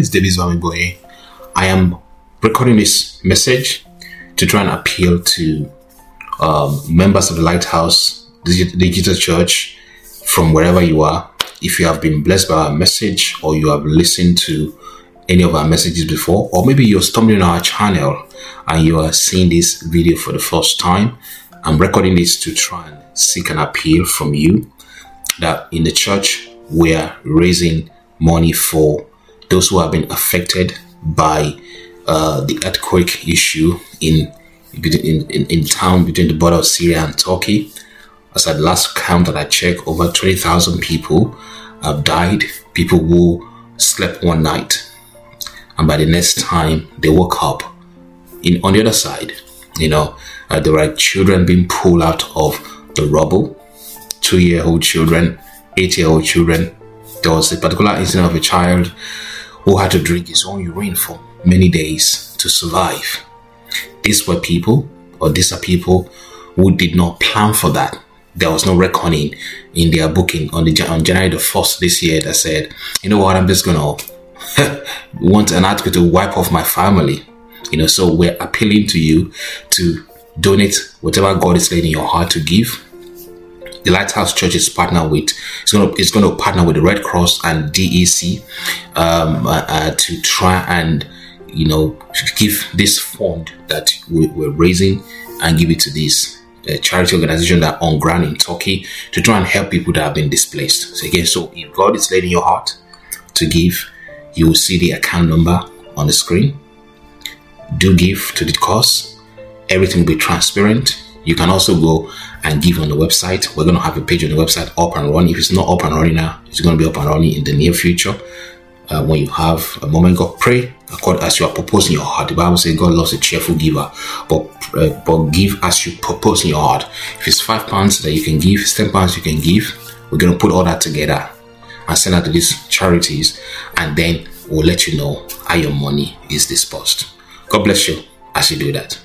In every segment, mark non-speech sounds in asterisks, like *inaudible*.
name is David Zwamiboye. I am recording this message to try and appeal to um, members of the Lighthouse Digital Church from wherever you are. If you have been blessed by our message or you have listened to any of our messages before, or maybe you're stumbling on our channel and you are seeing this video for the first time, I'm recording this to try and seek an appeal from you that in the church we are raising money for those who have been affected by uh, the earthquake issue in, in in in town between the border of Syria and Turkey. As at last count that I checked, over twenty thousand people have died. People who slept one night, and by the next time they woke up, in on the other side, you know, uh, there were children being pulled out of the rubble two year old children, eight year old children. There was a particular incident of a child who had to drink his own urine for many days to survive. These were people, or these are people who did not plan for that. There was no reckoning in their booking on the on January the first this year that said, you know what, I'm just gonna *laughs* want an article to wipe off my family. You know, so we're appealing to you to donate whatever God is laying in your heart to give the Lighthouse Church is partner with it's going to it's going to partner with the Red Cross and DEC um, uh, uh, to try and you know give this fund that we, we're raising and give it to this uh, charity organization that on ground in Turkey to try and help people that have been displaced. So again, so if God is laying your heart to give, you will see the account number on the screen. Do give to the cause everything will be transparent. You can also go and give on the website. We're going to have a page on the website up and running. If it's not up and running now, it's going to be up and running in the near future. Uh, when you have a moment, God pray according as you are proposing your heart. The Bible says God loves a cheerful giver, but uh, but give as you propose in your heart. If it's five pounds that you can give, it's ten pounds you can give. We're going to put all that together and send out to these charities, and then we'll let you know how your money is dispersed. God bless you as you do that.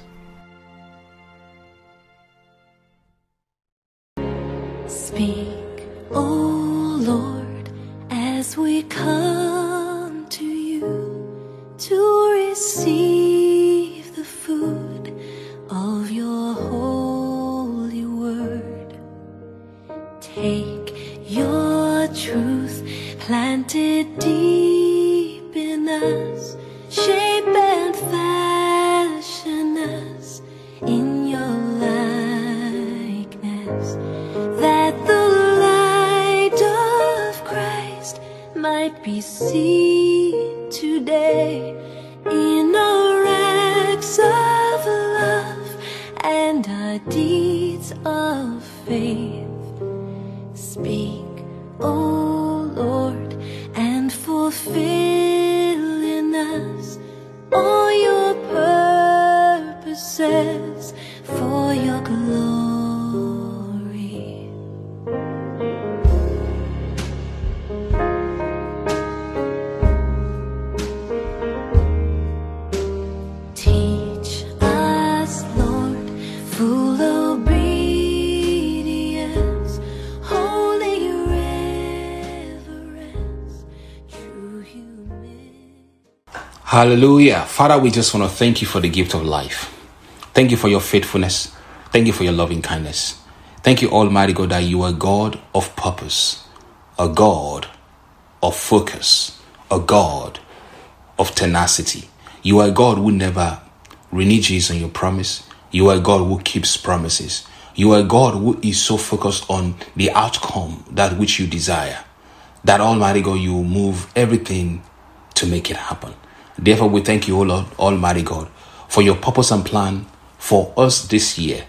Hallelujah. Father, we just want to thank you for the gift of life. Thank you for your faithfulness. Thank you for your loving kindness. Thank you, Almighty God, that you are God of purpose, a God of focus, a God of tenacity. You are God who never reneges on your promise. You are God who keeps promises. You are God who is so focused on the outcome, that which you desire, that Almighty God, you move everything to make it happen. Therefore, we thank you, O Lord, Almighty God, for your purpose and plan for us this year.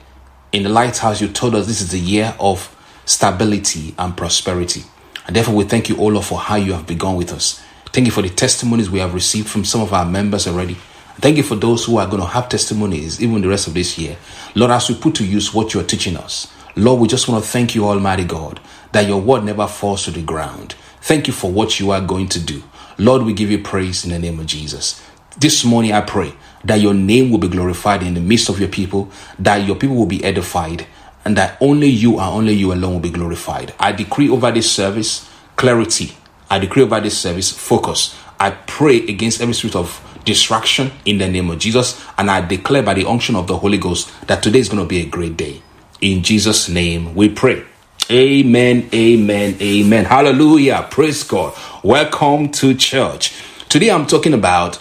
In the lighthouse, you told us this is the year of stability and prosperity. And therefore, we thank you, O Lord, for how you have begun with us. Thank you for the testimonies we have received from some of our members already. Thank you for those who are going to have testimonies even the rest of this year. Lord, as we put to use what you are teaching us, Lord, we just want to thank you, Almighty God, that your word never falls to the ground. Thank you for what you are going to do. Lord, we give you praise in the name of Jesus. This morning, I pray that your name will be glorified in the midst of your people, that your people will be edified, and that only you and only you alone will be glorified. I decree over this service clarity. I decree over this service focus. I pray against every spirit of distraction in the name of Jesus, and I declare by the unction of the Holy Ghost that today is going to be a great day. In Jesus' name we pray. Amen, amen, amen. Hallelujah. Praise God. Welcome to church. Today I'm talking about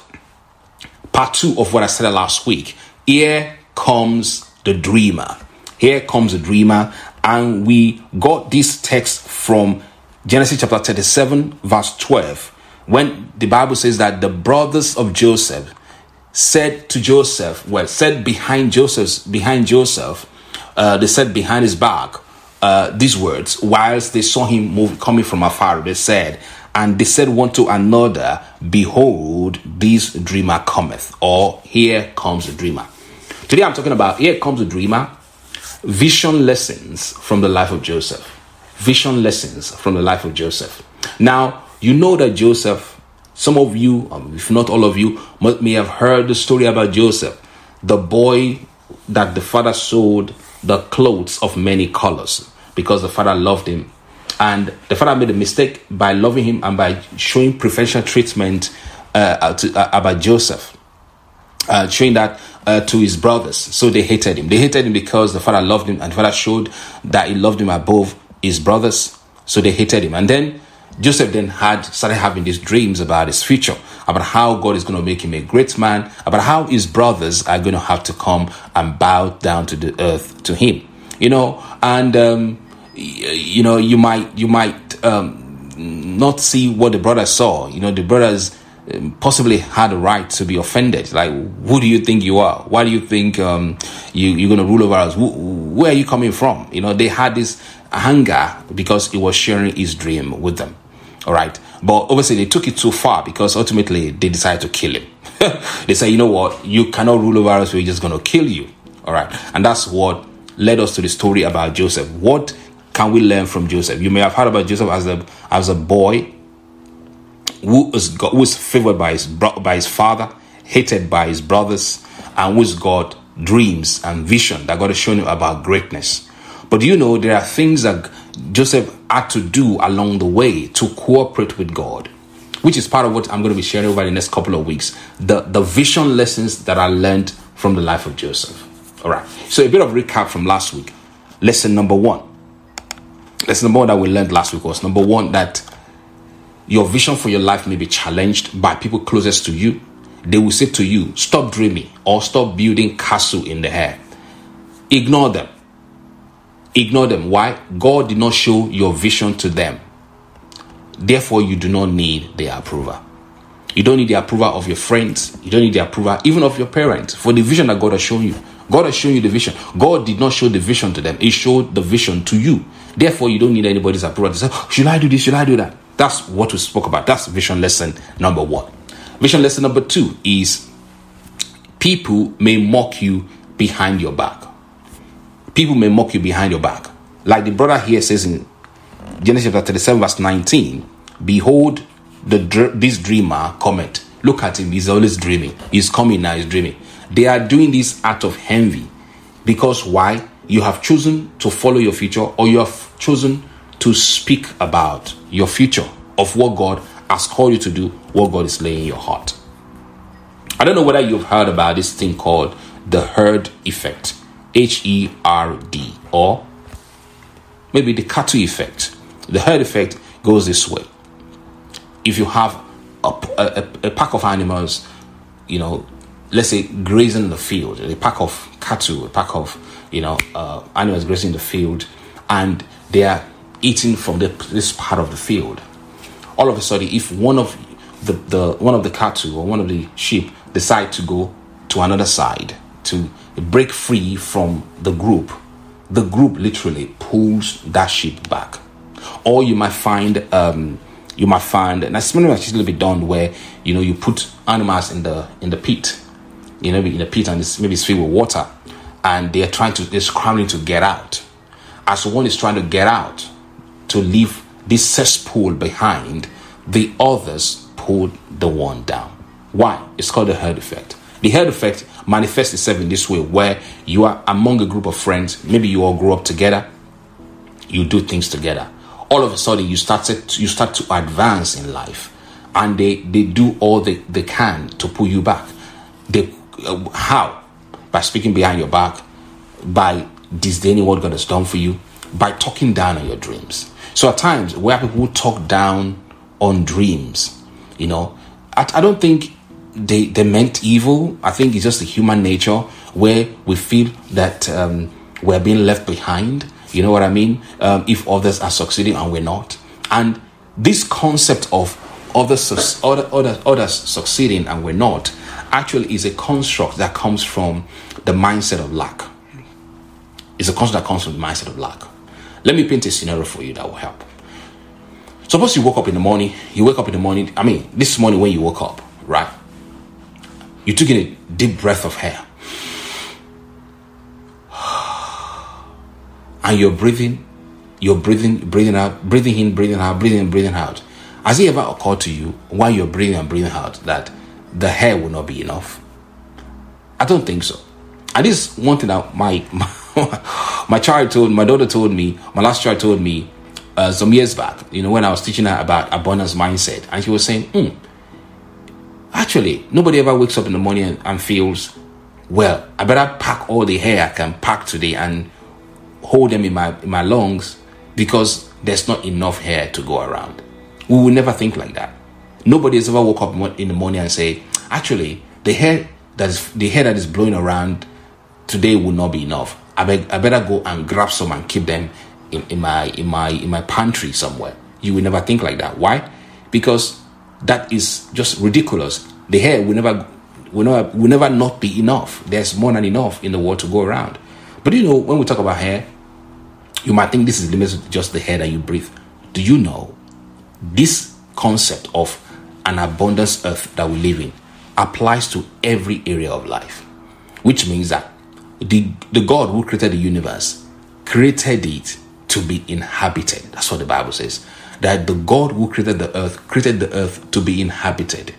part two of what I said last week. Here comes the dreamer. Here comes the dreamer. And we got this text from Genesis chapter 37, verse 12, when the Bible says that the brothers of Joseph said to Joseph, well, said behind Joseph's behind Joseph, uh, they said behind his back, uh, these words, whilst they saw him move, coming from afar, they said, and they said one to another, Behold, this dreamer cometh, or here comes the dreamer. Today I'm talking about here comes the dreamer, vision lessons from the life of Joseph. Vision lessons from the life of Joseph. Now, you know that Joseph, some of you, um, if not all of you, may have heard the story about Joseph, the boy that the father sold the clothes of many colors because the father loved him. And the father made a mistake by loving him and by showing preferential treatment uh, to, uh, about Joseph, uh, showing that uh, to his brothers. So they hated him. They hated him because the father loved him and the father showed that he loved him above his brothers. So they hated him. And then Joseph then had started having these dreams about his future, about how God is going to make him a great man, about how his brothers are going to have to come and bow down to the earth to him. You know, and um, you know you might you might um, not see what the brothers saw. You know, the brothers um, possibly had a right to be offended. Like, who do you think you are? Why do you think um, you, you're going to rule over us? Where are you coming from? You know, they had this anger because he was sharing his dream with them. All right. But obviously, they took it too far because ultimately they decided to kill him. *laughs* they said, you know what? You cannot rule over us. We're just going to kill you. All right. And that's what led us to the story about Joseph. What can we learn from Joseph? You may have heard about Joseph as a, as a boy who was, who was favored by his, by his father, hated by his brothers, and who's got dreams and vision that God has shown him about greatness. But you know, there are things that Joseph had to do along the way to cooperate with God, which is part of what I'm going to be sharing over the next couple of weeks. The, the vision lessons that I learned from the life of Joseph. All right. So, a bit of recap from last week. Lesson number one. Lesson number one that we learned last week was number one that your vision for your life may be challenged by people closest to you. They will say to you, Stop dreaming or stop building castle in the air. Ignore them Ignore them. Why? God did not show your vision to them. Therefore, you do not need their approval. You don't need the approval of your friends. You don't need the approval even of your parents for the vision that God has shown you. God has shown you the vision. God did not show the vision to them. He showed the vision to you. Therefore, you don't need anybody's approval to say, oh, should I do this? Should I do that? That's what we spoke about. That's vision lesson number one. Vision lesson number two is people may mock you behind your back people may mock you behind your back. Like the brother here says in Genesis chapter 37, verse 19 Behold, the this dreamer cometh. Look at him, he's always dreaming. He's coming now, he's dreaming. They are doing this out of envy. Because why? You have chosen to follow your future, or you have chosen to speak about your future of what God has called you to do, what God is laying in your heart. I don't know whether you've heard about this thing called the herd effect, H E R D, or maybe the cattle effect. The herd effect goes this way. If you have a, a, a pack of animals, you know, let's say grazing in the field, a pack of cattle, a pack of, you know, uh, animals grazing in the field, and they are eating from the, this part of the field. All of a sudden, if one of the, the one of the cattle or one of the sheep decide to go to another side to break free from the group, the group literally pulls that sheep back. Or you might find um, you might find and that's something that's a little bit done where you know you put animals in the in the pit, you know, in a pit and it's, maybe it's filled with water, and they're trying to they're scrambling to get out. As one is trying to get out to leave this cesspool behind, the others pull the one down. Why? It's called the herd effect. The herd effect manifests itself in this way where you are among a group of friends, maybe you all grew up together, you do things together. All of a sudden you start to, you start to advance in life and they, they do all they, they can to pull you back. They, uh, how? By speaking behind your back, by disdaining what God has done for you, by talking down on your dreams. So at times where people talk down on dreams, you know, I, I don't think they they meant evil. I think it's just the human nature where we feel that um, we're being left behind. You know what I mean? Um, if others are succeeding and we're not, and this concept of others other, other, others succeeding and we're not actually is a construct that comes from the mindset of lack. It's a construct that comes from the mindset of lack. Let me paint a scenario for you that will help. Suppose you woke up in the morning, you wake up in the morning, I mean, this morning when you woke up, right? You took in a deep breath of air. *sighs* And you're breathing, you're breathing, breathing out, breathing in, breathing out, breathing in, breathing out. Has it ever occurred to you while you're breathing and breathing out that the hair will not be enough? I don't think so. And this is one thing that my, my, *laughs* my child told my daughter told me, my last child told me uh, some years back, you know, when I was teaching her about abundance mindset. And she was saying, hmm, actually, nobody ever wakes up in the morning and, and feels, well, I better pack all the hair I can pack today and hold them in my, in my lungs because there's not enough hair to go around. We will never think like that. Nobody has ever woke up in the morning and say, actually, the hair that is the hair that is blowing around today will not be enough. I, I better go and grab some and keep them in, in my in my in my pantry somewhere. You will never think like that. Why? Because that is just ridiculous. The hair will never will never will never not be enough. There's more than enough in the world to go around. But you know, when we talk about hair, you might think this is limited to just the hair that you breathe. Do you know this concept of an abundance earth that we live in applies to every area of life? Which means that the, the God who created the universe created it to be inhabited. That's what the Bible says. That the God who created the earth created the earth to be inhabited.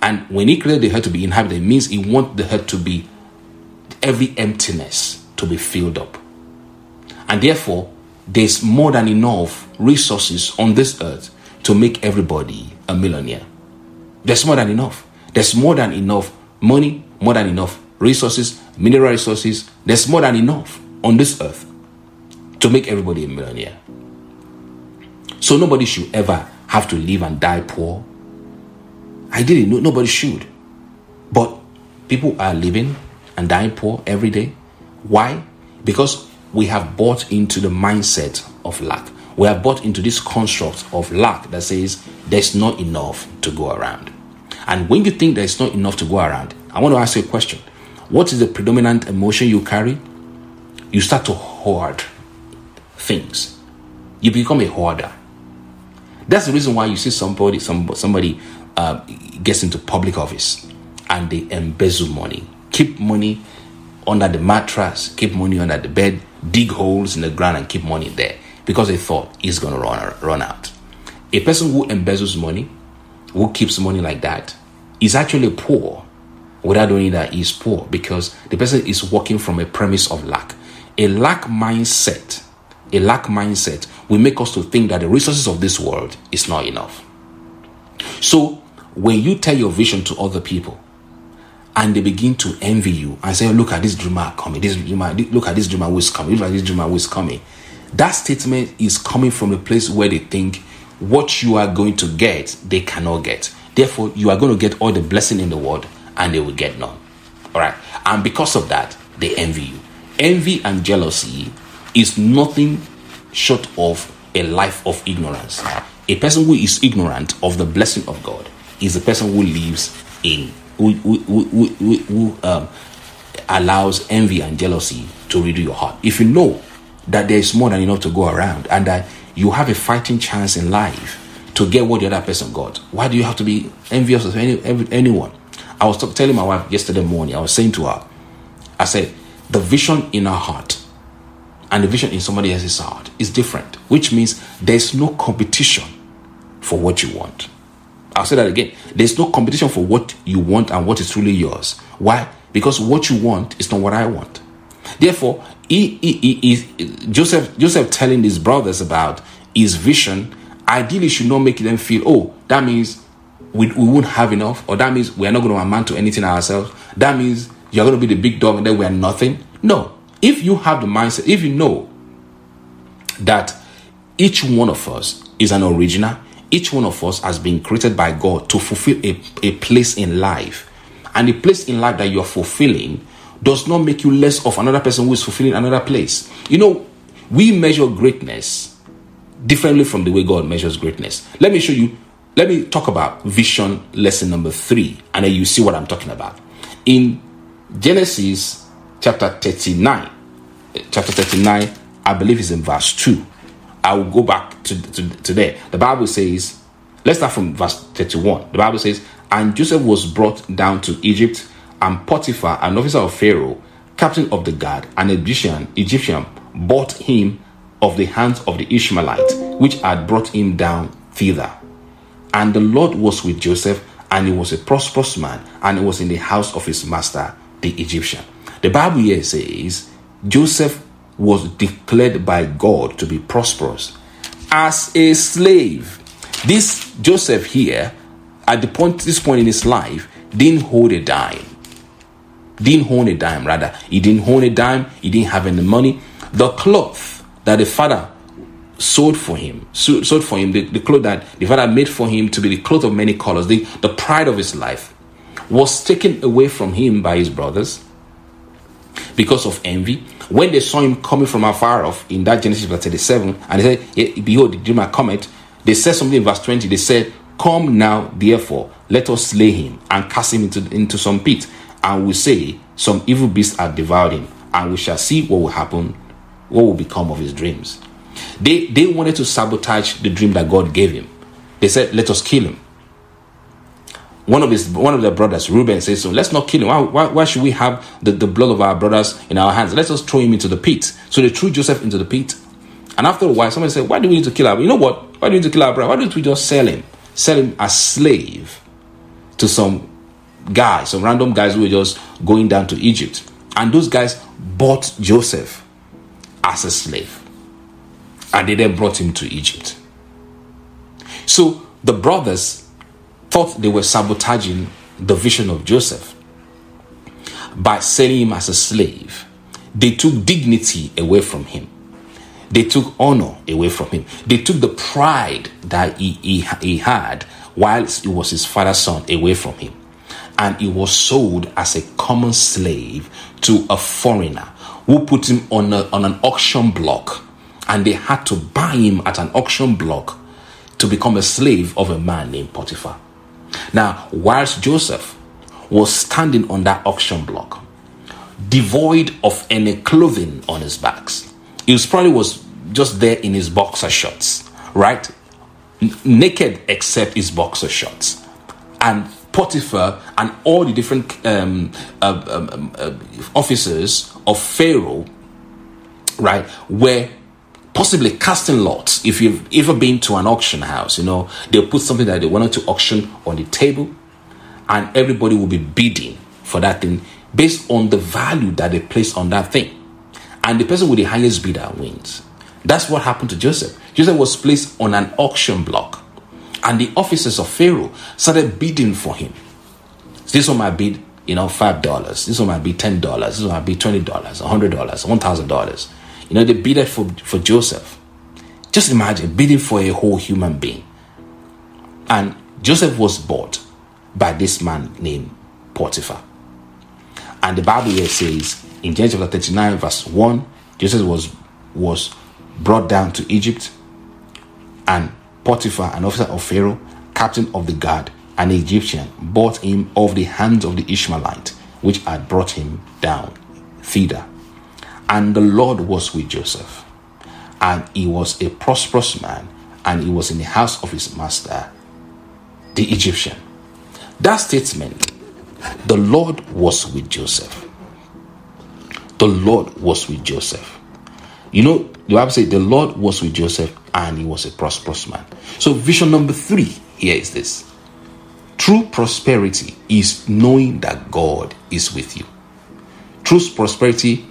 And when he created the earth to be inhabited, it means he wants the earth to be every emptiness to be filled up. And therefore, there's more than enough resources on this earth to make everybody a millionaire. There's more than enough. There's more than enough money, more than enough resources, mineral resources. There's more than enough on this earth to make everybody a millionaire. So nobody should ever have to live and die poor. I didn't know nobody should. But people are living and dying poor every day. Why? Because we have bought into the mindset of lack. We have bought into this construct of lack that says there's not enough to go around. And when you think there's not enough to go around, I want to ask you a question. What is the predominant emotion you carry? You start to hoard things. You become a hoarder. That's the reason why you see somebody some, somebody uh, gets into public office and they embezzle money, keep money under the mattress, keep money under the bed, dig holes in the ground and keep money there because they thought it's going to run, run out. A person who embezzles money, who keeps money like that, is actually poor. Without knowing that he's poor because the person is working from a premise of lack. A lack mindset, a lack mindset will make us to think that the resources of this world is not enough. So when you tell your vision to other people and they begin to envy you and say, Look at this dreamer coming, this dreamer, look at this dreamer who is coming, look at this dreamer who is coming. That statement is coming from a place where they think what you are going to get, they cannot get. Therefore, you are going to get all the blessing in the world and they will get none. All right. And because of that, they envy you. Envy and jealousy is nothing short of a life of ignorance. A person who is ignorant of the blessing of God is a person who lives in, who, who, who, who, um, allows envy and jealousy to riddle your heart. If you know that there is more than enough to go around and that you have a fighting chance in life to get what the other person got, why do you have to be envious of any, anyone? I was talk, telling my wife yesterday morning, I was saying to her, I said, the vision in our heart and the vision in somebody else's heart is different, which means there's no competition for what you want. I'll say that again. There's no competition for what you want and what is truly yours. Why? Because what you want is not what I want. Therefore, he, he, he, Joseph, Joseph telling his brothers about his vision ideally should not make them feel, oh, that means we, we won't have enough, or that means we are not going to amount to anything ourselves. That means you're going to be the big dog and then we are nothing. No. If you have the mindset, if you know that each one of us is an original, each one of us has been created by God to fulfill a, a place in life. And the place in life that you're fulfilling does not make you less of another person who is fulfilling another place. You know, we measure greatness differently from the way God measures greatness. Let me show you, let me talk about vision lesson number three, and then you see what I'm talking about. In Genesis chapter 39, chapter 39, I believe is in verse 2. I will go back to, to, to there. The Bible says, let's start from verse 31. The Bible says, And Joseph was brought down to Egypt, and Potiphar, an officer of Pharaoh, captain of the guard, an Egyptian, Egyptian, bought him of the hands of the Ishmaelite, which had brought him down thither. And the Lord was with Joseph, and he was a prosperous man, and he was in the house of his master, the Egyptian. The Bible here says Joseph was declared by God to be prosperous as a slave. This Joseph here, at the point this point in his life, didn't hold a dime. Didn't hold a dime, rather. He didn't hold a dime, he didn't have any money. The cloth that the father sold for him, sold for him, the, the cloth that the father made for him to be the cloth of many colors, the, the pride of his life, was taken away from him by his brothers because of envy. When they saw him coming from afar off in that Genesis chapter 37, and they said, Behold, the dreamer cometh, they said something in verse 20. They said, Come now, therefore, let us slay him and cast him into, into some pit, and we say, Some evil beasts hath devoured him, and we shall see what will happen, what will become of his dreams. They, they wanted to sabotage the dream that God gave him. They said, Let us kill him one of his one of their brothers, Reuben, says, "So let's not kill him. Why, why, why, should we have the, the blood of our brothers in our hands? Let's just throw him into the pit." So they threw Joseph into the pit. And after a while, somebody said, "Why do we need to kill our? You know what? Why do we need to kill our brother? Why don't we just sell him? Sell him as slave to some guys, some random guys who were just going down to Egypt." And those guys bought Joseph as a slave, and they then brought him to Egypt. So the brothers thought they were sabotaging the vision of Joseph by selling him as a slave. They took dignity away from him. They took honor away from him. They took the pride that he, he, he had whilst he was his father's son away from him. And he was sold as a common slave to a foreigner who put him on, a, on an auction block. And they had to buy him at an auction block to become a slave of a man named Potiphar. Now, whilst Joseph was standing on that auction block, devoid of any clothing on his backs, he was probably was just there in his boxer shorts, right? N- naked except his boxer shorts. And Potiphar and all the different um, uh, um, uh, officers of Pharaoh, right, were possibly casting lots. If you've ever been to an auction house, you know, they'll put something that they wanted to auction on the table, and everybody will be bidding for that thing based on the value that they place on that thing. And the person with the highest bidder wins. That's what happened to Joseph. Joseph was placed on an auction block, and the officers of Pharaoh started bidding for him. This one might bid you know, five dollars. This one might be ten dollars. This one might be twenty dollars, a hundred dollars, one thousand dollars. You know, they bid it for for Joseph. Just imagine bidding for a whole human being. And Joseph was bought by this man named Potiphar. And the Bible here says in Genesis chapter 39, verse 1, Joseph was was brought down to Egypt, and Potiphar, an officer of Pharaoh, captain of the guard, an Egyptian, bought him of the hands of the Ishmaelite, which had brought him down thither. And the Lord was with Joseph, and he was a prosperous man, and he was in the house of his master, the Egyptian. That statement, the Lord was with Joseph. The Lord was with Joseph. You know, the Bible says the Lord was with Joseph and he was a prosperous man. So, vision number three here is this true prosperity is knowing that God is with you. True prosperity,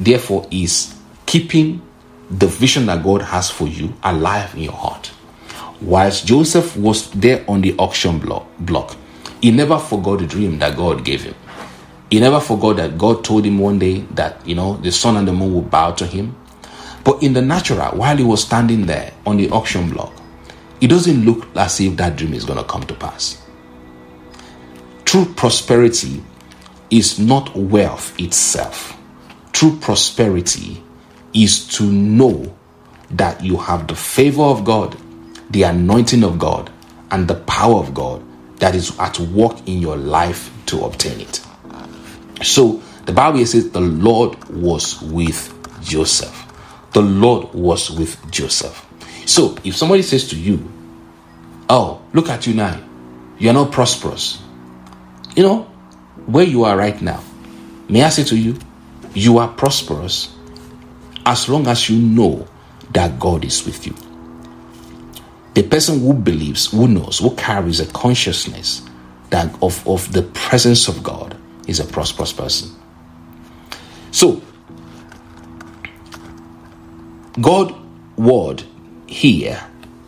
therefore, is keeping the vision that God has for you alive in your heart. Whilst Joseph was there on the auction block, block, he never forgot the dream that God gave him. He never forgot that God told him one day that, you know, the sun and the moon would bow to him. But in the natural, while he was standing there on the auction block, it doesn't look as if that dream is going to come to pass. True prosperity is not wealth itself. True prosperity is to know that you have the favor of God, the anointing of God, and the power of God that is at work in your life to obtain it. So the Bible says the Lord was with Joseph. The Lord was with Joseph. So if somebody says to you, Oh, look at you now, you're not prosperous. You know, where you are right now, may I say to you, you are prosperous as long as you know that God is with you. The person who believes, who knows, who carries a consciousness that of, of the presence of God is a prosperous person. So, God word here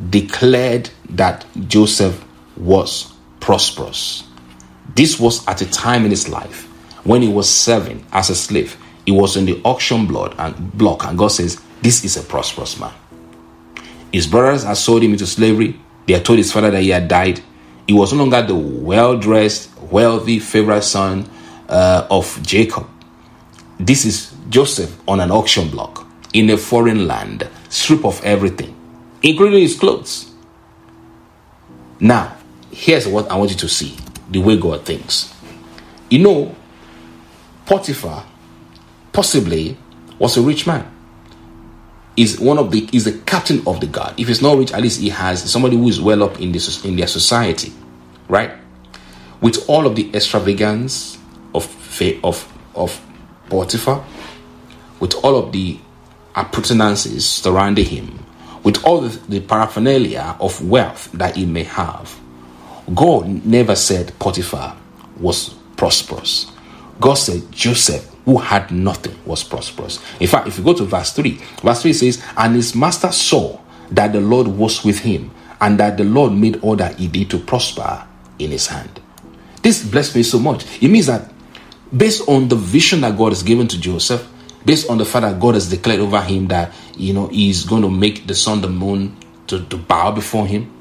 declared that Joseph was prosperous. This was at a time in his life when he was serving as a slave. He was in the auction block and block, and God says, This is a prosperous man. His brothers had sold him into slavery. They had told his father that he had died. He was no longer the well dressed, wealthy, favorite son uh, of Jacob. This is Joseph on an auction block in a foreign land, strip of everything, including his clothes. Now, here's what I want you to see the way God thinks. You know, Potiphar possibly was a rich man. Is one of the is the captain of the guard. If he's not rich, at least he has somebody who is well up in this in their society, right? With all of the extravagance of of of Potiphar, with all of the appurtenances surrounding him, with all the, paraphernalia of wealth that he may have, God never said Potiphar was prosperous. God said Joseph, who had nothing, was prosperous. In fact, if you go to verse 3, verse 3 says, And his master saw that the Lord was with him, and that the Lord made all that he did to prosper in his hand. This blessed me so much. It means that based on the vision that God has given to Joseph, based on the fact that God has declared over him that you know he's going to make the sun, the moon to, to bow before him,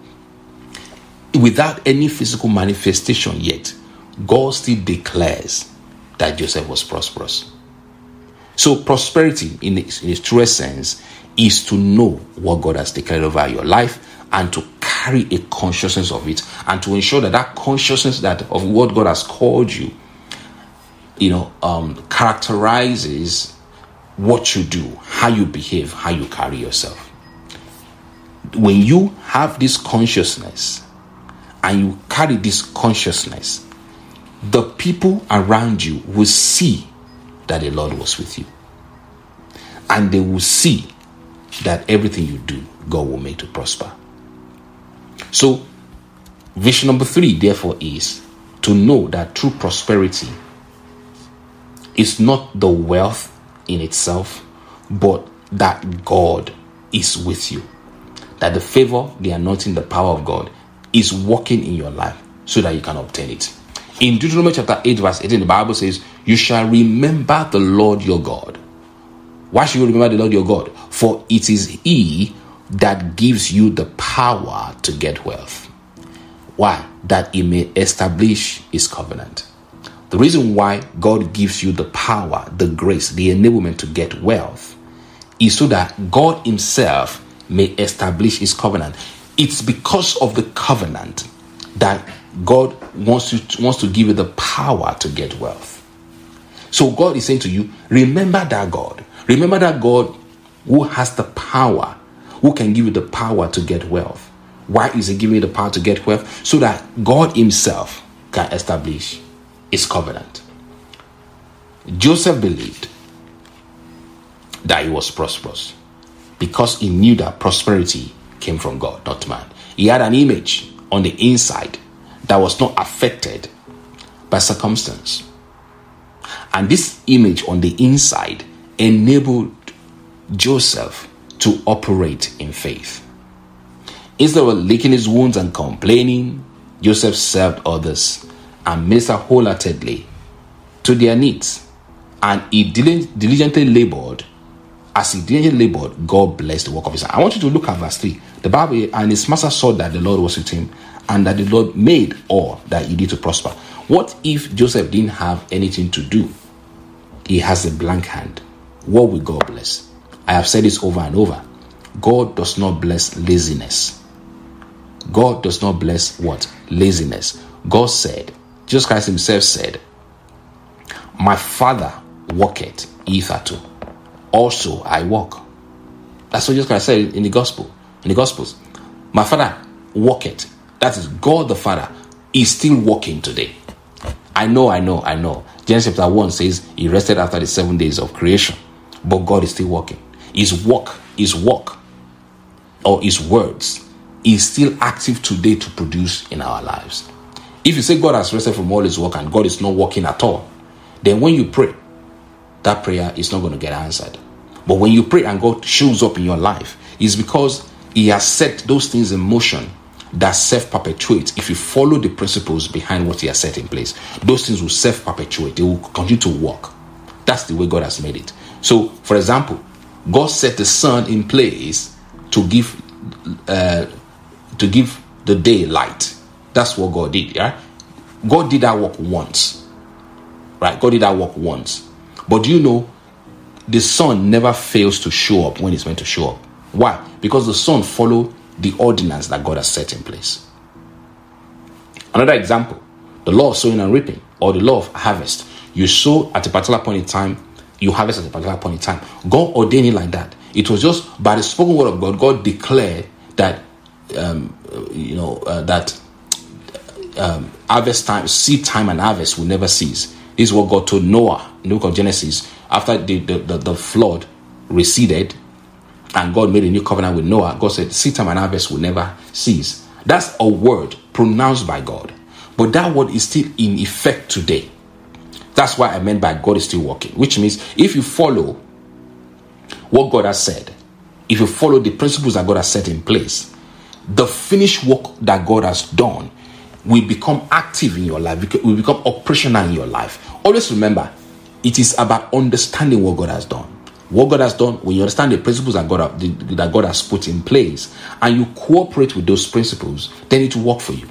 without any physical manifestation yet, God still declares that Joseph was prosperous. So, prosperity in its, in its truest sense is to know what God has declared over your life and to carry a consciousness of it and to ensure that that consciousness that of what God has called you, you know, um, characterizes what you do, how you behave, how you carry yourself. When you have this consciousness and you carry this consciousness, the people around you will see that the Lord was with you. And they will see that everything you do, God will make to prosper. So, vision number three, therefore, is to know that true prosperity is not the wealth in itself, but that God is with you. That the favor, the anointing, the power of God is working in your life so that you can obtain it. In Deuteronomy chapter 8, verse 18, the Bible says, You shall remember the Lord your God. Why should you remember the Lord your God? For it is He that gives you the power to get wealth. Why? That He may establish His covenant. The reason why God gives you the power, the grace, the enablement to get wealth is so that God Himself may establish His covenant. It's because of the covenant that God wants to wants to give you the power to get wealth. So God is saying to you, remember that God. Remember that God who has the power, who can give you the power to get wealth. Why is he giving you the power to get wealth? So that God himself can establish his covenant. Joseph believed that he was prosperous because he knew that prosperity came from God, not man. He had an image on the inside that was not affected by circumstance. And this image on the inside enabled Joseph to operate in faith. Instead of licking his wounds and complaining, Joseph served others and ministered wholeheartedly to their needs. And he diligently labored. As he diligently labored, God blessed the work of his hand. I want you to look at verse 3. The Bible, and his master saw that the Lord was with him, and that the Lord made all that he did to prosper. What if Joseph didn't have anything to do? He has a blank hand. What will God bless? I have said this over and over. God does not bless laziness. God does not bless what? Laziness. God said, Jesus Christ Himself said, My Father walketh hitherto. Also I walk. That's what Jesus Christ said in the gospel. In the gospels. My Father walketh that is God the Father is still working today. I know, I know, I know. Genesis chapter 1 says he rested after the seven days of creation, but God is still working. His work, his work, or his words is still active today to produce in our lives. If you say God has rested from all his work and God is not working at all, then when you pray, that prayer is not going to get answered. But when you pray and God shows up in your life, it's because He has set those things in motion that self perpetuate if you follow the principles behind what he has set in place. Those things will self perpetuate, they will continue to work. That's the way God has made it. So, for example, God set the sun in place to give uh, to give the day light. That's what God did. Yeah, God did that work once. Right? God did that work once. But do you know the sun never fails to show up when it's meant to show up? Why? Because the sun follow the ordinance that God has set in place. Another example the law of sowing and reaping, or the law of harvest. You sow at a particular point in time, you harvest at a particular point in time. God ordained it like that. It was just by the spoken word of God, God declared that, um, you know, uh, that um, harvest time, seed time, and harvest will never cease. This is what God told Noah in the book of Genesis after the, the, the, the flood receded and God made a new covenant with Noah, God said, seed time and harvest will never cease. That's a word pronounced by God. But that word is still in effect today. That's why I meant by God is still working, which means if you follow what God has said, if you follow the principles that God has set in place, the finished work that God has done will become active in your life, will become operational in your life. Always remember, it is about understanding what God has done what God has done, when you understand the principles that God, that God has put in place, and you cooperate with those principles, then it will work for you.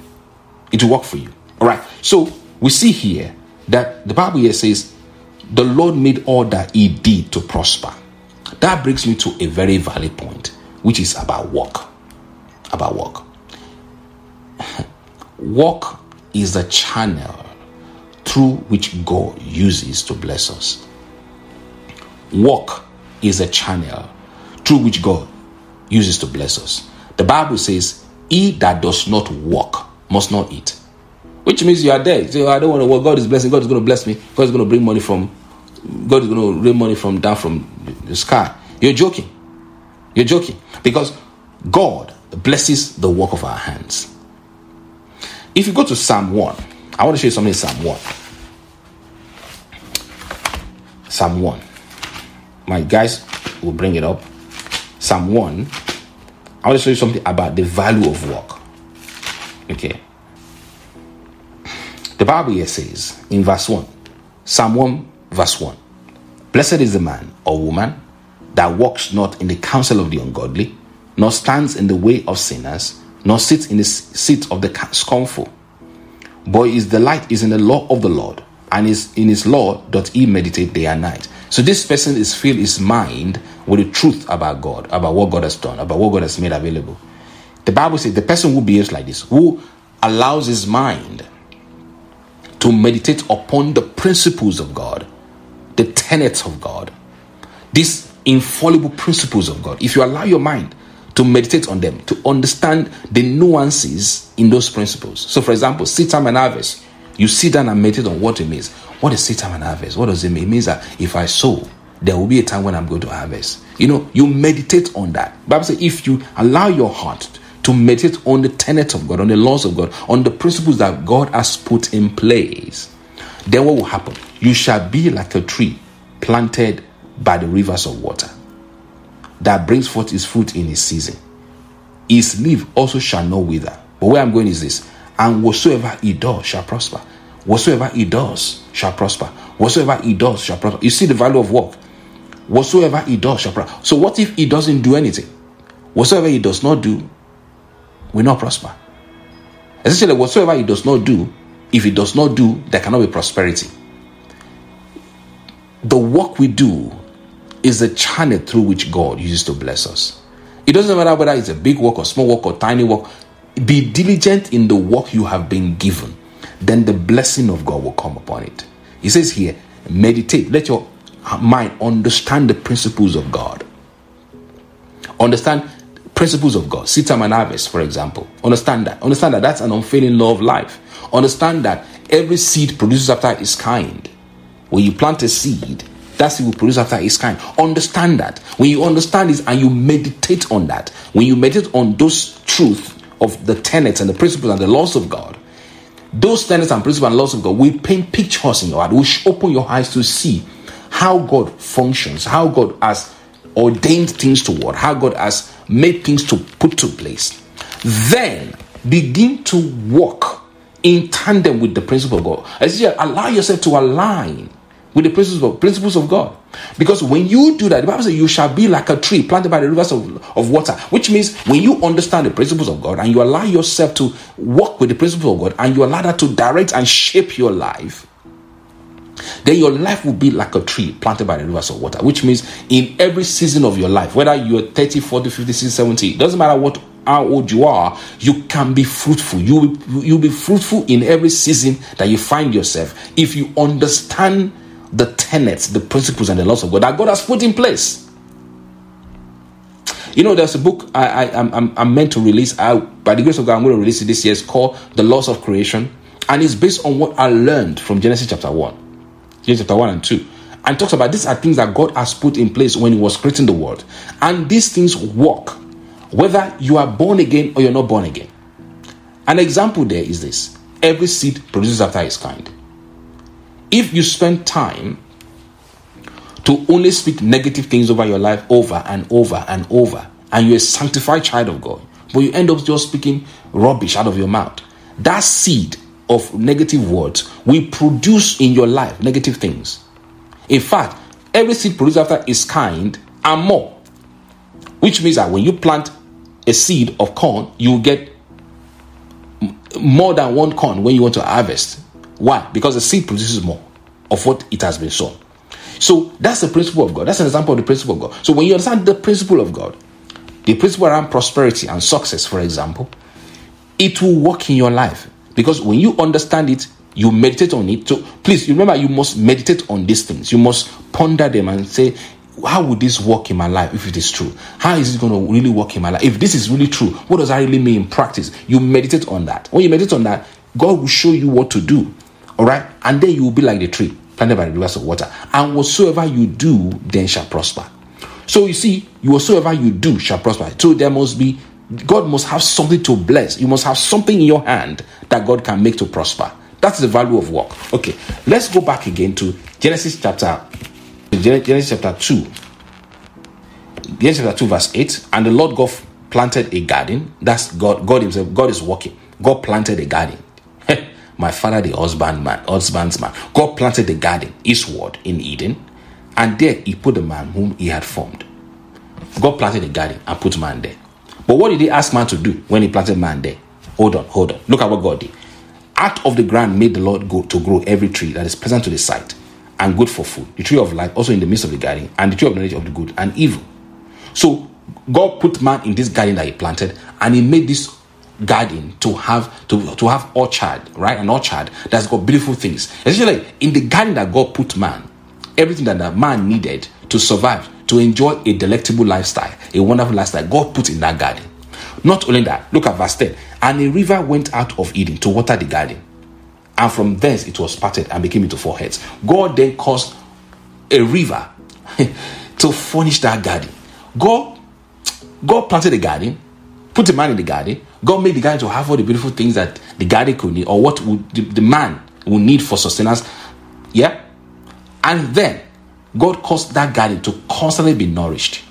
It will work for you. All right. So we see here that the Bible here says, the Lord made all that He did to prosper. That brings me to a very valid point, which is about work. About work. *laughs* work is the channel through which God uses to bless us. Work is a channel through which God uses to bless us. The Bible says, He that does not work must not eat. Which means you are there. You say, oh, I don't want to work. God is blessing. God is going to bless me. God is going to bring money from, God is going to bring money from down from the sky. You're joking. You're joking. Because God blesses the work of our hands. If you go to Psalm 1, I want to show you something in Psalm 1. Psalm 1 my guys will bring it up. Psalm 1. I want to show you something about the value of work. Okay. The Bible here says in verse 1, Psalm 1, verse 1 Blessed is the man or woman that walks not in the counsel of the ungodly, nor stands in the way of sinners, nor sits in the seat of the scornful. But his delight is in the law of the Lord, and is in his law doth he meditate day and night. So this person is filled his mind with the truth about God, about what God has done, about what God has made available. The Bible says the person who behaves like this, who allows his mind to meditate upon the principles of God, the tenets of God, these infallible principles of God. If you allow your mind to meditate on them, to understand the nuances in those principles. So, for example, seed time and harvest. You sit down and meditate on what it means. What is seed time and harvest? What does it mean? It means that if I sow, there will be a time when I'm going to harvest. You know, you meditate on that. Bible says if you allow your heart to meditate on the tenets of God, on the laws of God, on the principles that God has put in place, then what will happen? You shall be like a tree planted by the rivers of water that brings forth his fruit in his season. His leaf also shall not wither. But where I'm going is this and whatsoever he does shall prosper. Whatsoever he does shall prosper. Whatsoever he does shall prosper. You see the value of work. Whatsoever he does shall prosper. So, what if he doesn't do anything? Whatsoever he does not do will not prosper. Essentially, whatsoever he does not do, if he does not do, there cannot be prosperity. The work we do is the channel through which God uses to bless us. It doesn't matter whether it's a big work or small work or tiny work. Be diligent in the work you have been given, then the blessing of God will come upon it. He says here, meditate, let your mind understand the principles of God. Understand principles of God. And harvest, for example. Understand that. Understand that that's an unfailing law of life. Understand that every seed produces after its kind. When you plant a seed, that seed will produce after its kind. Understand that. When you understand this and you meditate on that, when you meditate on those truths of the tenets and the principles and the laws of God, those tenets and principles and laws of God will paint pictures in your heart, which open your eyes to see how God functions, how God has ordained things to work, how God has made things to put to place. Then begin to walk in tandem with the principle of God. As you allow yourself to align with the principles of, principles of God. Because when you do that, the Bible says you shall be like a tree planted by the rivers of, of water, which means when you understand the principles of God and you allow yourself to walk with the principles of God and you allow that to direct and shape your life, then your life will be like a tree planted by the rivers of water, which means in every season of your life, whether you're 30, 40, 50, 60, 70, it doesn't matter what how old you are, you can be fruitful. You will, you'll be fruitful in every season that you find yourself if you understand the tenets, the principles, and the laws of God that God has put in place. You know, there's a book I, I, I'm, I'm meant to release. I, by the grace of God, I'm going to release it this year. It's called The Laws of Creation. And it's based on what I learned from Genesis chapter 1. Genesis chapter 1 and 2. And talks about these are things that God has put in place when He was creating the world. And these things work whether you are born again or you're not born again. An example there is this every seed produces after its kind. If you spend time to only speak negative things over your life over and over and over, and you're a sanctified child of God, but you end up just speaking rubbish out of your mouth, that seed of negative words will produce in your life negative things. In fact, every seed produces after its kind and more. Which means that when you plant a seed of corn, you get more than one corn when you want to harvest. Why? Because the seed produces more of what it has been sown. So that's the principle of God. That's an example of the principle of God. So when you understand the principle of God, the principle around prosperity and success, for example, it will work in your life. Because when you understand it, you meditate on it. So please remember, you must meditate on these things. You must ponder them and say, how would this work in my life if it is true? How is it going to really work in my life? If this is really true, what does that really mean in practice? You meditate on that. When you meditate on that, God will show you what to do. All right? And then you will be like the tree planted by the rivers of water. And whatsoever you do, then shall prosper. So you see, whatsoever you do shall prosper. So there must be, God must have something to bless. You must have something in your hand that God can make to prosper. That's the value of work. Okay, let's go back again to Genesis chapter Genesis chapter 2. Genesis chapter 2, verse 8. And the Lord God planted a garden. That's God, God Himself. God is working. God planted a garden. My father the husbandman, husbandsman. God planted the garden eastward in Eden, and there he put the man whom he had formed. God planted the garden and put man there. But what did he ask man to do when he planted man there? Hold on, hold on. Look at what God did. Out of the ground made the Lord go to grow every tree that is pleasant to the sight and good for food. The tree of life also in the midst of the garden, and the tree of knowledge of the good and evil. So God put man in this garden that he planted, and he made this garden to have to, to have orchard, right? An orchard that's got beautiful things. Essentially, in the garden that God put man, everything that that man needed to survive, to enjoy a delectable lifestyle, a wonderful lifestyle, God put in that garden. Not only that, look at verse 10. And a river went out of Eden to water the garden. And from thence it was parted and became into four heads. God then caused a river *laughs* to furnish that garden. God, God planted the garden, put a man in the garden. God made the garden to have all the beautiful things that the garden could need, or what would the, the man would need for sustenance. Yeah. And then God caused that garden to constantly be nourished.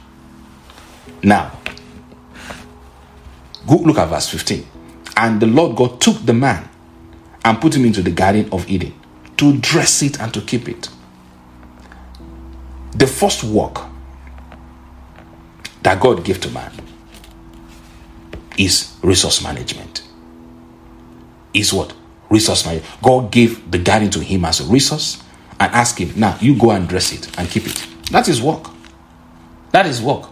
Now, go look at verse 15. And the Lord God took the man and put him into the garden of Eden to dress it and to keep it. The first work that God gave to man is resource management. Is what? Resource management. God gave the garden to him as a resource and asked him, now you go and dress it and keep it. That is work. That is work.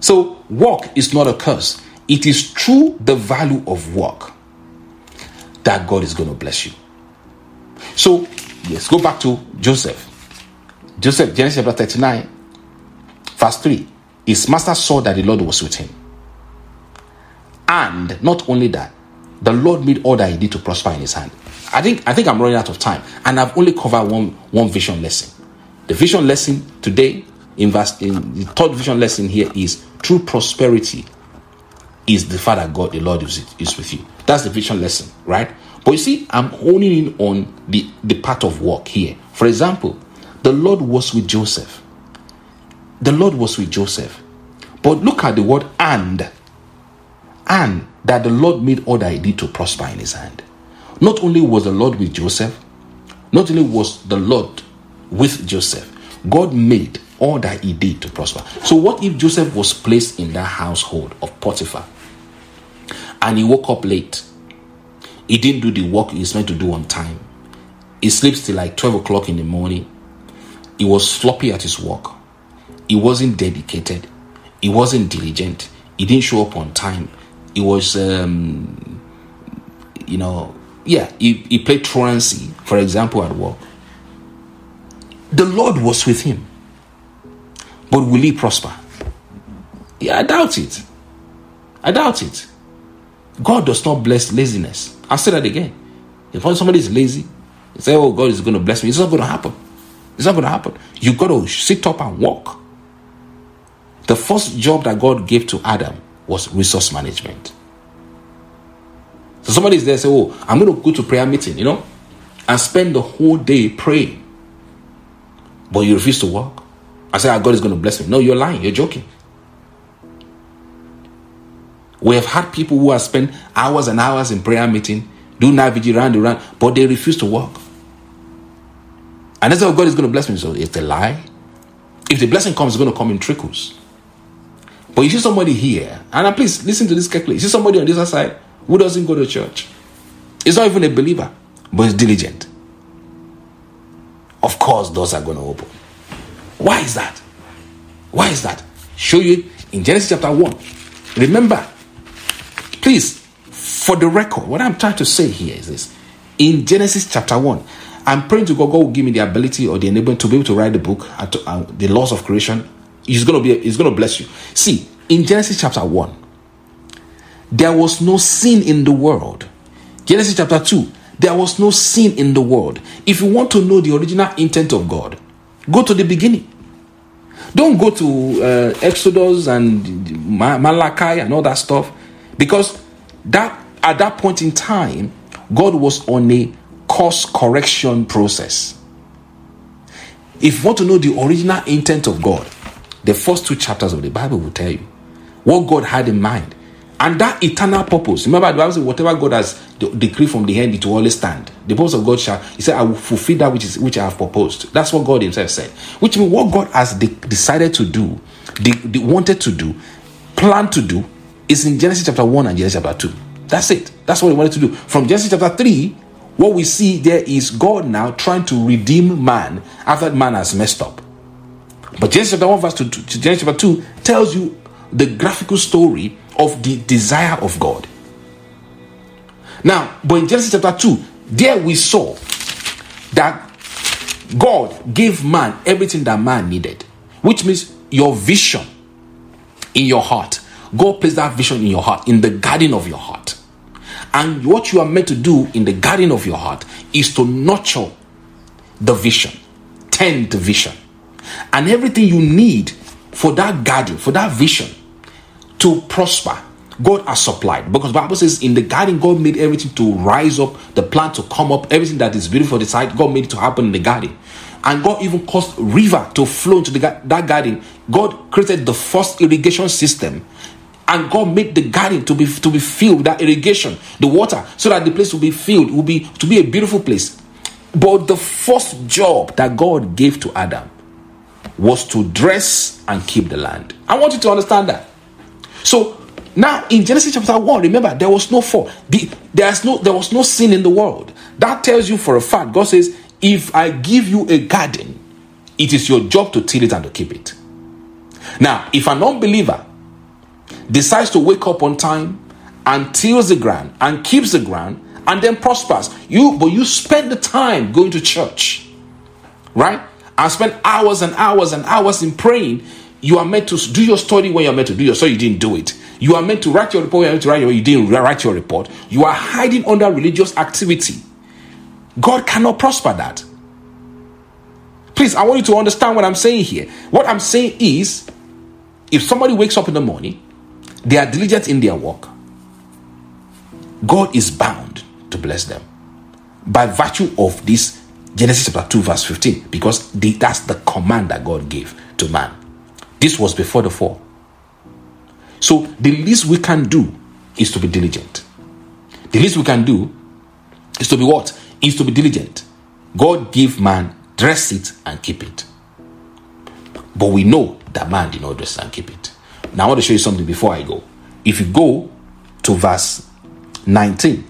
So, work is not a curse. It is through the value of work that God is going to bless you. So, let's go back to Joseph. Joseph, Genesis chapter 39, verse 3. His master saw that the Lord was with him. And not only that, the Lord made all that he did to prosper in his hand. I think I think I'm running out of time, and I've only covered one one vision lesson. The vision lesson today, in verse in the third vision lesson here is true prosperity is the Father God, the Lord is, is with you. That's the vision lesson, right? But you see, I'm honing in on the, the part of work here. For example, the Lord was with Joseph. The Lord was with Joseph. But look at the word and. And that the Lord made all that he did to prosper in his hand. Not only was the Lord with Joseph, not only was the Lord with Joseph, God made all that he did to prosper. So, what if Joseph was placed in that household of Potiphar and he woke up late? He didn't do the work he's meant to do on time. He sleeps till like 12 o'clock in the morning. He was sloppy at his work. He wasn't dedicated. He wasn't diligent. He didn't show up on time. He was, um, you know, yeah, he, he played truancy, for example, at work. The Lord was with him. But will he prosper? Yeah, I doubt it. I doubt it. God does not bless laziness. I'll say that again. If somebody is lazy, you say, Oh, God is going to bless me. It's not going to happen. It's not going to happen. You got to sit up and walk. The first job that God gave to Adam was resource management. So somebody is there say, Oh, I'm going to go to prayer meeting, you know, and spend the whole day praying. But you refuse to work. I say, ah, God is going to bless me. No, you're lying. You're joking. We have had people who have spent hours and hours in prayer meeting, do night round and round, but they refuse to work. And that's how God is going to bless me. So it's a lie. If the blessing comes, it's going to come in trickles. But you see somebody here, and please listen to this carefully. You see somebody on this other side who doesn't go to church. It's not even a believer, but is diligent. Of course, doors are going to open. Why is that? Why is that? Show you in Genesis chapter 1. Remember, please, for the record, what I'm trying to say here is this. In Genesis chapter 1, I'm praying to God, God will give me the ability or the enablement to be able to write the book, and to, uh, the laws of creation. He's to be, he's to bless you. See, in Genesis chapter 1, there was no sin in the world. Genesis chapter 2, there was no sin in the world. If you want to know the original intent of God, go to the beginning. Don't go to uh, Exodus and Malachi and all that stuff because that at that point in time, God was on a course correction process. If you want to know the original intent of God, the first two chapters of the Bible will tell you what God had in mind And that eternal purpose, remember the Bible says, whatever God has decreed from the end, it will always stand. The purpose of God shall, He said, I will fulfill that which is which I have proposed. That's what God Himself said. Which means what God has de- decided to do, de- de- wanted to do, planned to do, is in Genesis chapter 1 and Genesis chapter 2. That's it. That's what He wanted to do. From Genesis chapter 3, what we see there is God now trying to redeem man after man has messed up. But Genesis chapter 1, verse 2 to Genesis chapter 2 tells you the graphical story of the desire of God. Now, but in Genesis chapter 2, there we saw that God gave man everything that man needed, which means your vision in your heart. God placed that vision in your heart, in the garden of your heart. And what you are meant to do in the garden of your heart is to nurture the vision, tend the vision, and everything you need for that garden, for that vision to prosper. God has supplied because Bible says in the garden God made everything to rise up, the plant to come up, everything that is beautiful the side God made it to happen in the garden, and God even caused river to flow into the, that garden. God created the first irrigation system and God made the garden to be to be filled with that irrigation, the water, so that the place will be filled, will be to be a beautiful place. But the first job that God gave to Adam was to dress and keep the land. I want you to understand that. So now in Genesis chapter 1, remember there was no fall. The, there's no there was no sin in the world. That tells you for a fact. God says, if I give you a garden, it is your job to till it and to keep it. Now, if an unbeliever decides to wake up on time and tills the ground and keeps the ground and then prospers. You but you spend the time going to church, right? And spend hours and hours and hours in praying. You are meant to do your study when you're meant to do your study. You didn't do it. You are meant to write your report when you're meant to write your. You didn't write your report. You are hiding under religious activity. God cannot prosper that. Please, I want you to understand what I'm saying here. What I'm saying is, if somebody wakes up in the morning they are diligent in their work, God is bound to bless them by virtue of this Genesis chapter 2, verse 15, because the, that's the command that God gave to man. This was before the fall. So the least we can do is to be diligent. The least we can do is to be what? Is to be diligent. God give man, dress it and keep it. But we know that man did not dress and keep it. Now, I want to show you something before I go. If you go to verse 19,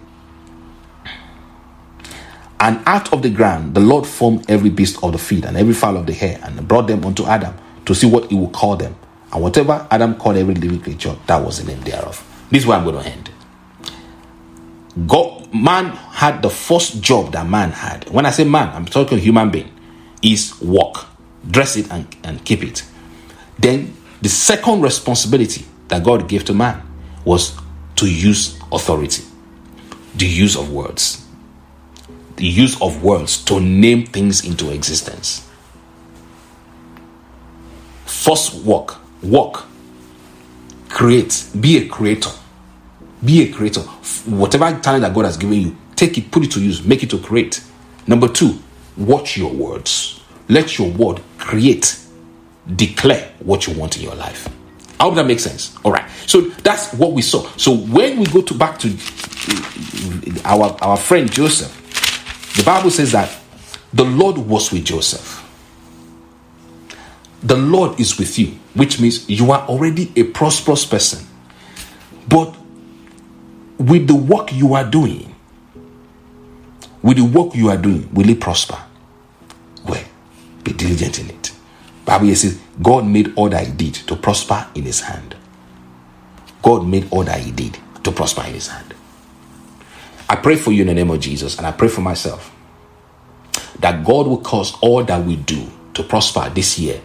and out of the ground the Lord formed every beast of the field and every fowl of the air and brought them unto Adam to see what he would call them. And whatever Adam called every living creature, that was the name thereof. This is where I'm going to end. God, man had the first job that man had. When I say man, I'm talking human being, is work, dress it and, and keep it. Then the second responsibility that God gave to man was to use authority, the use of words, the use of words to name things into existence. First work, work, create, be a creator, be a creator. Whatever talent that God has given you, take it, put it to use, make it to create. Number two, watch your words. Let your word create declare what you want in your life. I hope that makes sense. All right. So that's what we saw. So when we go to back to uh, our our friend Joseph, the Bible says that the Lord was with Joseph. The Lord is with you, which means you are already a prosperous person. But with the work you are doing, with the work you are doing, will it prosper? Well, be diligent in it. Bible says God made all that he did to prosper in his hand. God made all that he did to prosper in his hand. I pray for you in the name of Jesus, and I pray for myself that God will cause all that we do to prosper this year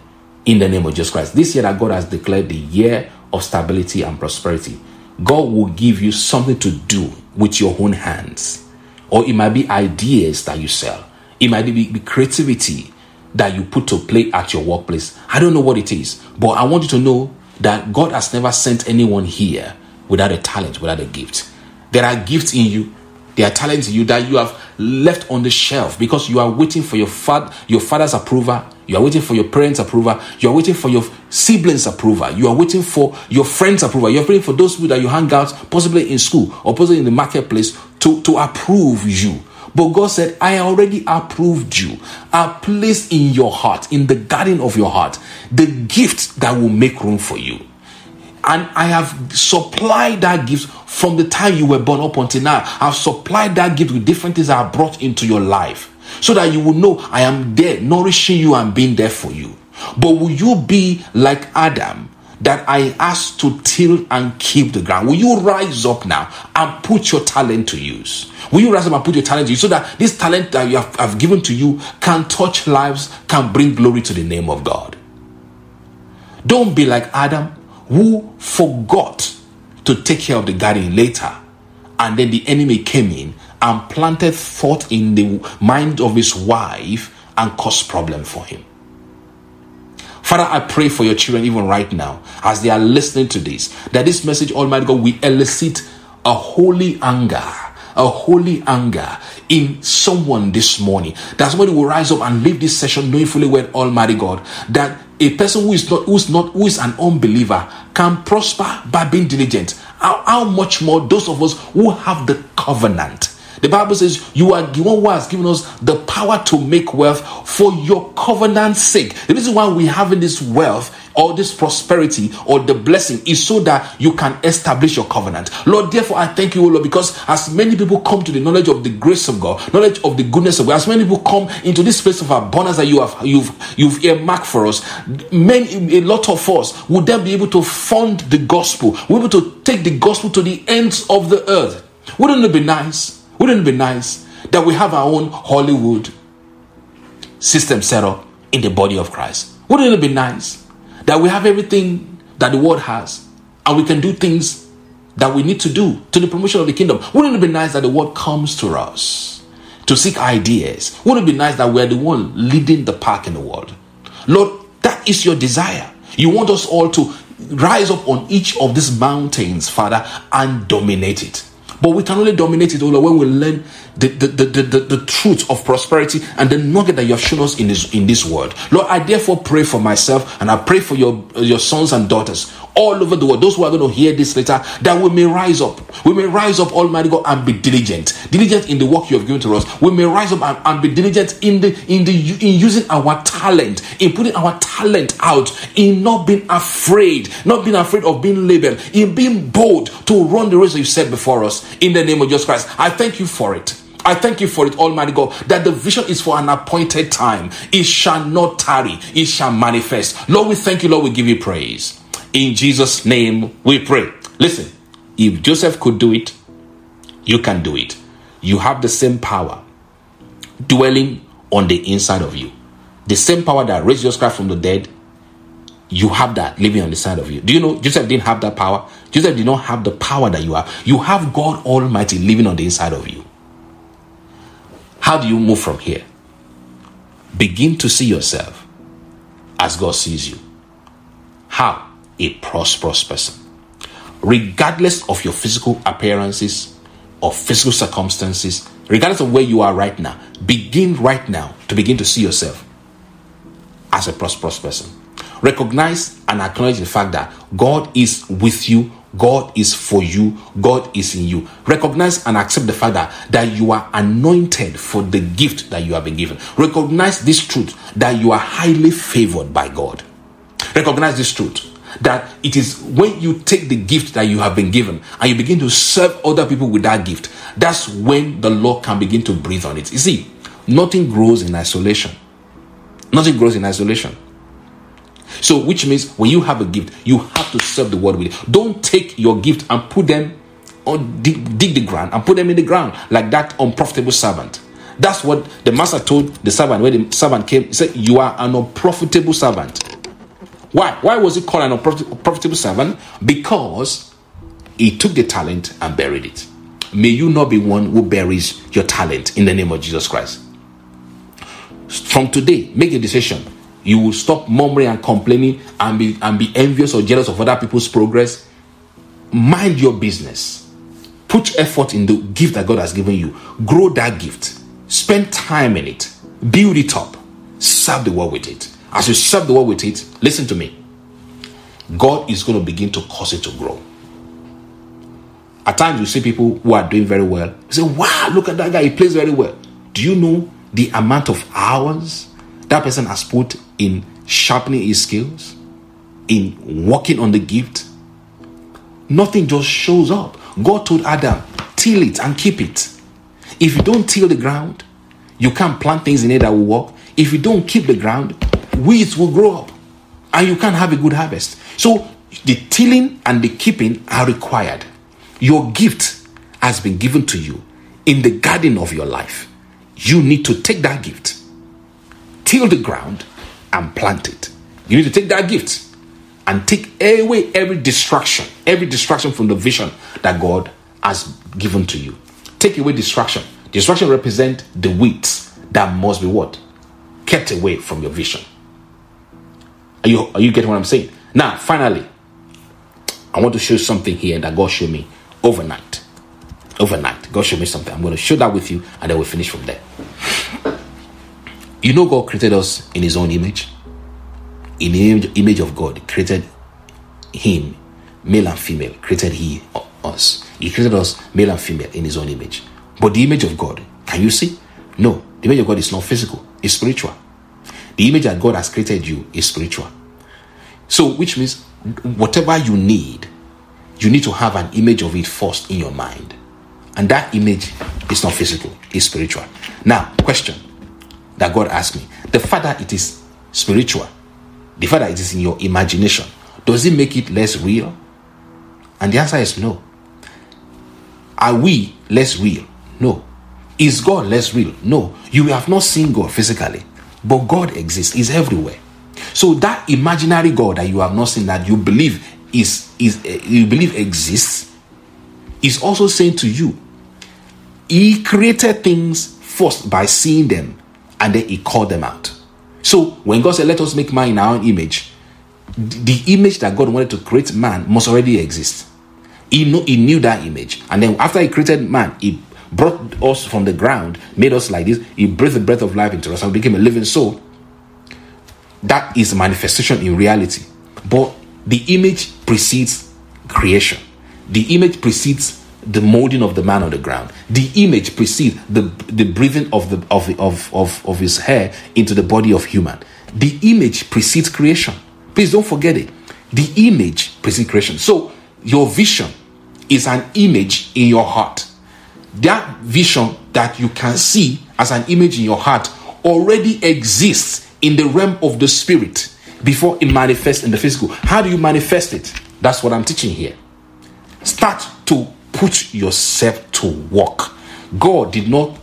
in the name of Jesus Christ. This year that God has declared the year of stability and prosperity, God will give you something to do with your own hands. Or it might be ideas that you sell, it might be, be creativity that you put to play at your workplace. I don't know what it is, but I want you to know that God has never sent anyone here without a talent, without a gift. There are gifts in you, there are talents you that you have left on the shelf because you are waiting for your father, your father's approval You are waiting for your parents' approval. You are waiting for your siblings' approval. You are waiting for your friends' approval. You're waiting for those people that you hang out, possibly in school or possibly in the marketplace, to, to approve you. But God said, I already approved you. I placed in your heart, in the garden of your heart, the gift that will make room for you. And I have supplied that gift from the time you were born up until now. I've supplied that gift with different things I have brought into your life so that you will know I am there, nourishing you and being there for you. But will you be like Adam that I asked to till and keep the ground? Will you rise up now and put your talent to use? Will you rise up and put your talent to use so that this talent that you have, have given to you can touch lives, can bring glory to the name of God? Don't be like Adam who forgot to take care of the garden later and then the enemy came in and planted thought in the mind of his wife and caused problem for him. Father, I pray for your children even right now as they are listening to this, that this message, Almighty God, will elicit a holy anger, a holy anger in someone this morning. That somebody will rise up and leave this session knowing fully well, Almighty God, that a person who is not, who's not, who is an unbeliever can prosper by being diligent. How, how much more those of us who have the covenant? The Bible says, You are the one who has given us the power to make wealth for your covenant's sake. The reason why we have this wealth or this prosperity or the blessing is so that you can establish your covenant. Lord, therefore, I thank you, Lord, because as many people come to the knowledge of the grace of God, knowledge of the goodness of God, as many people come into this place of abundance that you have you've you've earmarked for us, many a lot of us would then be able to fund the gospel, we're able to take the gospel to the ends of the earth. Wouldn't it be nice? Wouldn't it be nice that we have our own Hollywood system set up in the body of Christ? Wouldn't it be nice that we have everything that the world has and we can do things that we need to do to the promotion of the kingdom? Wouldn't it be nice that the world comes to us to seek ideas? Wouldn't it be nice that we're the one leading the pack in the world? Lord, that is your desire. You want us all to rise up on each of these mountains, Father, and dominate it. But we can only dominate it, O Lord, when we learn the, the, the, the, the truth of prosperity and the nugget that you have shown us in this in this word. Lord, I therefore pray for myself and I pray for your your sons and daughters all over the world, those who are going to hear this later, that we may rise up. We may rise up, Almighty God, and be diligent. Diligent in the work you have given to us. We may rise up and, and be diligent in the in the in using our talent, in putting our talent out, in not being afraid, not being afraid of being labeled, in being bold to run the race you set before us. In the name of Jesus Christ, I thank you for it. I thank you for it, Almighty God, that the vision is for an appointed time. It shall not tarry, it shall manifest. Lord, we thank you, Lord, we give you praise. In Jesus' name we pray. Listen, if Joseph could do it, you can do it. You have the same power dwelling on the inside of you. The same power that raised Jesus Christ from the dead, you have that living on the side of you. Do you know Joseph didn't have that power? Joseph did not have the power that you have. You have God Almighty living on the inside of you. How do you move from here? Begin to see yourself as God sees you. How? A prosperous person. Regardless of your physical appearances or physical circumstances, regardless of where you are right now, begin right now to begin to see yourself as a prosperous person. Recognize and acknowledge the fact that God is with you God is for you, God is in you. Recognize and accept the fact that, that you are anointed for the gift that you have been given. Recognize this truth that you are highly favored by God. Recognize this truth that it is when you take the gift that you have been given and you begin to serve other people with that gift, that's when the Lord can begin to breathe on it. You see, nothing grows in isolation. Nothing grows in isolation. So, which means when you have a gift, you have to serve the world with it. Don't take your gift and put them on dig, dig the ground and put them in the ground like that unprofitable servant. That's what the master told the servant when the servant came. He said, You are an unprofitable servant. Why? Why was he called an unprofitable servant? Because he took the talent and buried it. May you not be one who buries your talent in the name of Jesus Christ. From today, make a decision you will stop murmuring and complaining and be and be envious or jealous of other people's progress mind your business put effort in the gift that god has given you grow that gift spend time in it build it up serve the world with it as you serve the word with it, listen to me. God is going to begin to cause it to grow. At times, you see people who are doing very well. You say, Wow, look at that guy, he plays very well. Do you know the amount of hours that person has put in sharpening his skills, in working on the gift? Nothing just shows up. God told Adam, till it and keep it. If you don't till the ground, you can't plant things in it that will work. If you don't keep the ground, weeds will grow up and you can't have a good harvest. So the tilling and the keeping are required. Your gift has been given to you in the garden of your life. You need to take that gift, till the ground, and plant it. You need to take that gift and take away every distraction, every distraction from the vision that God has given to you. Take away distraction. Distraction represent the weeds that must be what? Kept away from your vision. Are you, are you getting what I'm saying? Now, finally, I want to show something here that God showed me overnight. Overnight, God showed me something. I'm going to show that with you, and then we'll finish from there. You know, God created us in His own image. In the image, of God, created Him, male and female. Created He uh, us. He created us male and female in His own image. But the image of God, can you see? No, the image of God is not physical; it's spiritual. The image that God has created you is spiritual. So, which means whatever you need, you need to have an image of it first in your mind. And that image is not physical, it's spiritual. Now, question that God asked me the that it is spiritual, the that it is in your imagination, does it make it less real? And the answer is no. Are we less real? No. Is God less real? No. You have not seen God physically, but God exists, He's everywhere. So that imaginary God that you have not seen, that you believe is is uh, you believe exists, is also saying to you, He created things first by seeing them, and then He called them out. So when God said, "Let us make man in our own image," the image that God wanted to create man must already exist. He knew, he knew that image, and then after He created man, He brought us from the ground, made us like this. He breathed the breath of life into us, and became a living soul that is manifestation in reality. But the image precedes creation. The image precedes the molding of the man on the ground. The image precedes the, the breathing of the of, of, of, of his hair into the body of human. The image precedes creation. Please don't forget it. The image precedes creation. So your vision is an image in your heart. That vision that you can see as an image in your heart already exists in the realm of the spirit before it manifests in the physical. How do you manifest it? That's what I'm teaching here. Start to put yourself to work. God did not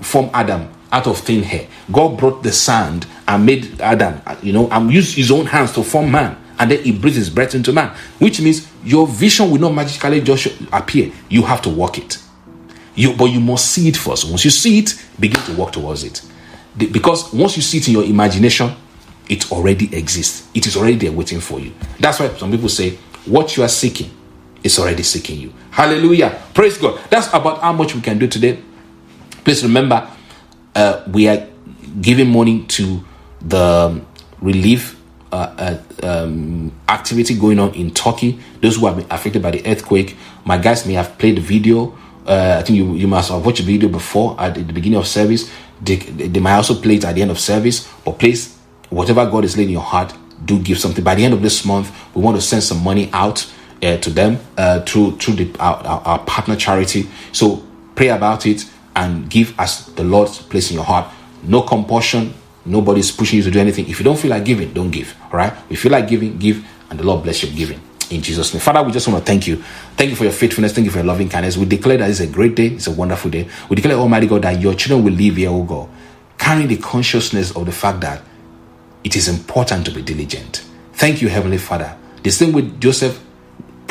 form Adam out of thin hair. God brought the sand and made Adam, you know, and used his own hands to form man. And then he breathed his breath into man, which means your vision will not magically just appear. You have to work it. You, but you must see it first. Once you see it, begin to work towards it. The- because once you see it in your imagination, it already exists. It is already there waiting for you. That's why some people say, what you are seeking is already seeking you. Hallelujah. Praise God. That's about how much we can do today. Please remember, uh, we are giving money to the um, relief uh, uh, um, activity going on in Turkey. Those who have been affected by the earthquake. My guys may have played the video. Uh, I think you, you must have watched the video before at the beginning of service. They, they might also play it at the end of service. But please, whatever God is laying in your heart, do give something. By the end of this month, we want to send some money out uh, to them uh, through through the, our, our, partner charity. So pray about it and give as the Lord's placed in your heart. No compulsion. Nobody's pushing you to do anything. If you don't feel like giving, don't give. All right. If you feel like giving, give, and the Lord bless your giving. In Jesus' name. Father, we just want to thank you. Thank you for your faithfulness. Thank you for your loving kindness. We declare that it's a great day. It's a wonderful day. We declare, Almighty God, that your children will live here, oh God, carrying the consciousness of the fact that it is important to be diligent. Thank you, Heavenly Father. The same with Joseph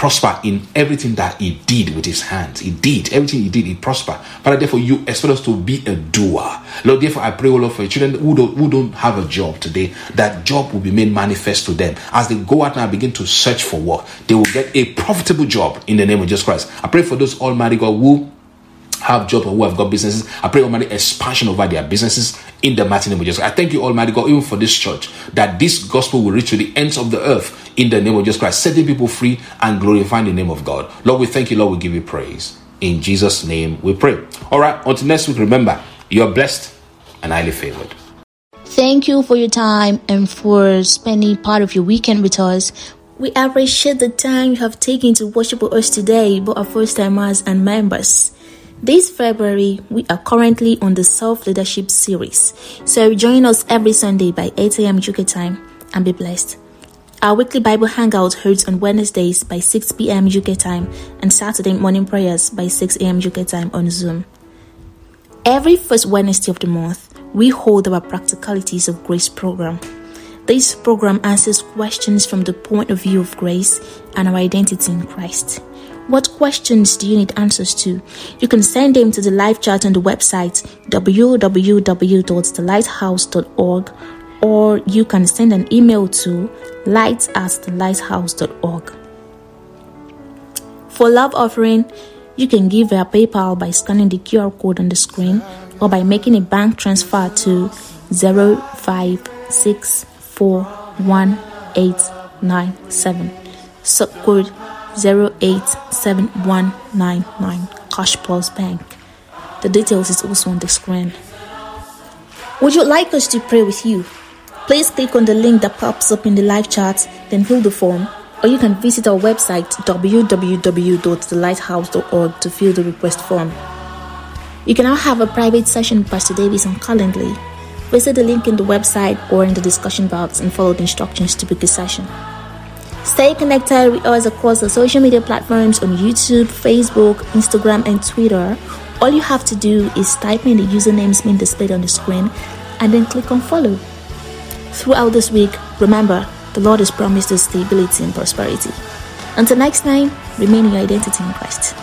prosper in everything that he did with his hands. He did everything he did, he prospered. Father, therefore, you expect us to be a doer. Lord, therefore, I pray, Lord, for your children who don't, who don't have a job today, that job will be made manifest to them. As they go out now and begin to search for work, they will get a profitable job in the name of Jesus Christ. I pray for those Almighty God who have jobs or who have got businesses. I pray Almighty expansion over their businesses in the mighty name of Jesus. I thank you, Almighty God, even for this church, that this gospel will reach to the ends of the earth in the name of Jesus Christ, setting people free and glorifying the name of God. Lord, we thank you, Lord, we give you praise. In Jesus' name we pray. All right, until next week, remember, you are blessed and highly favored. Thank you for your time and for spending part of your weekend with us. We appreciate the time you have taken to worship with us today, both our first timers and members. This February, we are currently on the Self Leadership Series, so join us every Sunday by 8 a.m. UK time and be blessed. Our weekly Bible Hangout holds on Wednesdays by 6 p.m. UK time and Saturday morning prayers by 6 a.m. UK time on Zoom. Every first Wednesday of the month, we hold our Practicalities of Grace program. This program answers questions from the point of view of grace and our identity in Christ. What questions do you need answers to? You can send them to the live chat on the website www.thelighthouse.org or you can send an email to light at thelighthouse.org. For love offering, you can give via PayPal by scanning the QR code on the screen or by making a bank transfer to 05641897. Subcode 087199 Cash Plus Bank. The details is also on the screen. Would you like us to pray with you? Please click on the link that pops up in the live chat, then fill the form, or you can visit our website www.thelighthouse.org to fill the request form. You can now have a private session with Pastor Davis on Calendly. Visit the link in the website or in the discussion box and follow the instructions to book a session. Stay connected with us across the social media platforms on YouTube, Facebook, Instagram, and Twitter. All you have to do is type in the usernames being displayed on the screen and then click on follow. Throughout this week, remember, the Lord has promised us stability and prosperity. Until next time, remain your identity in Christ.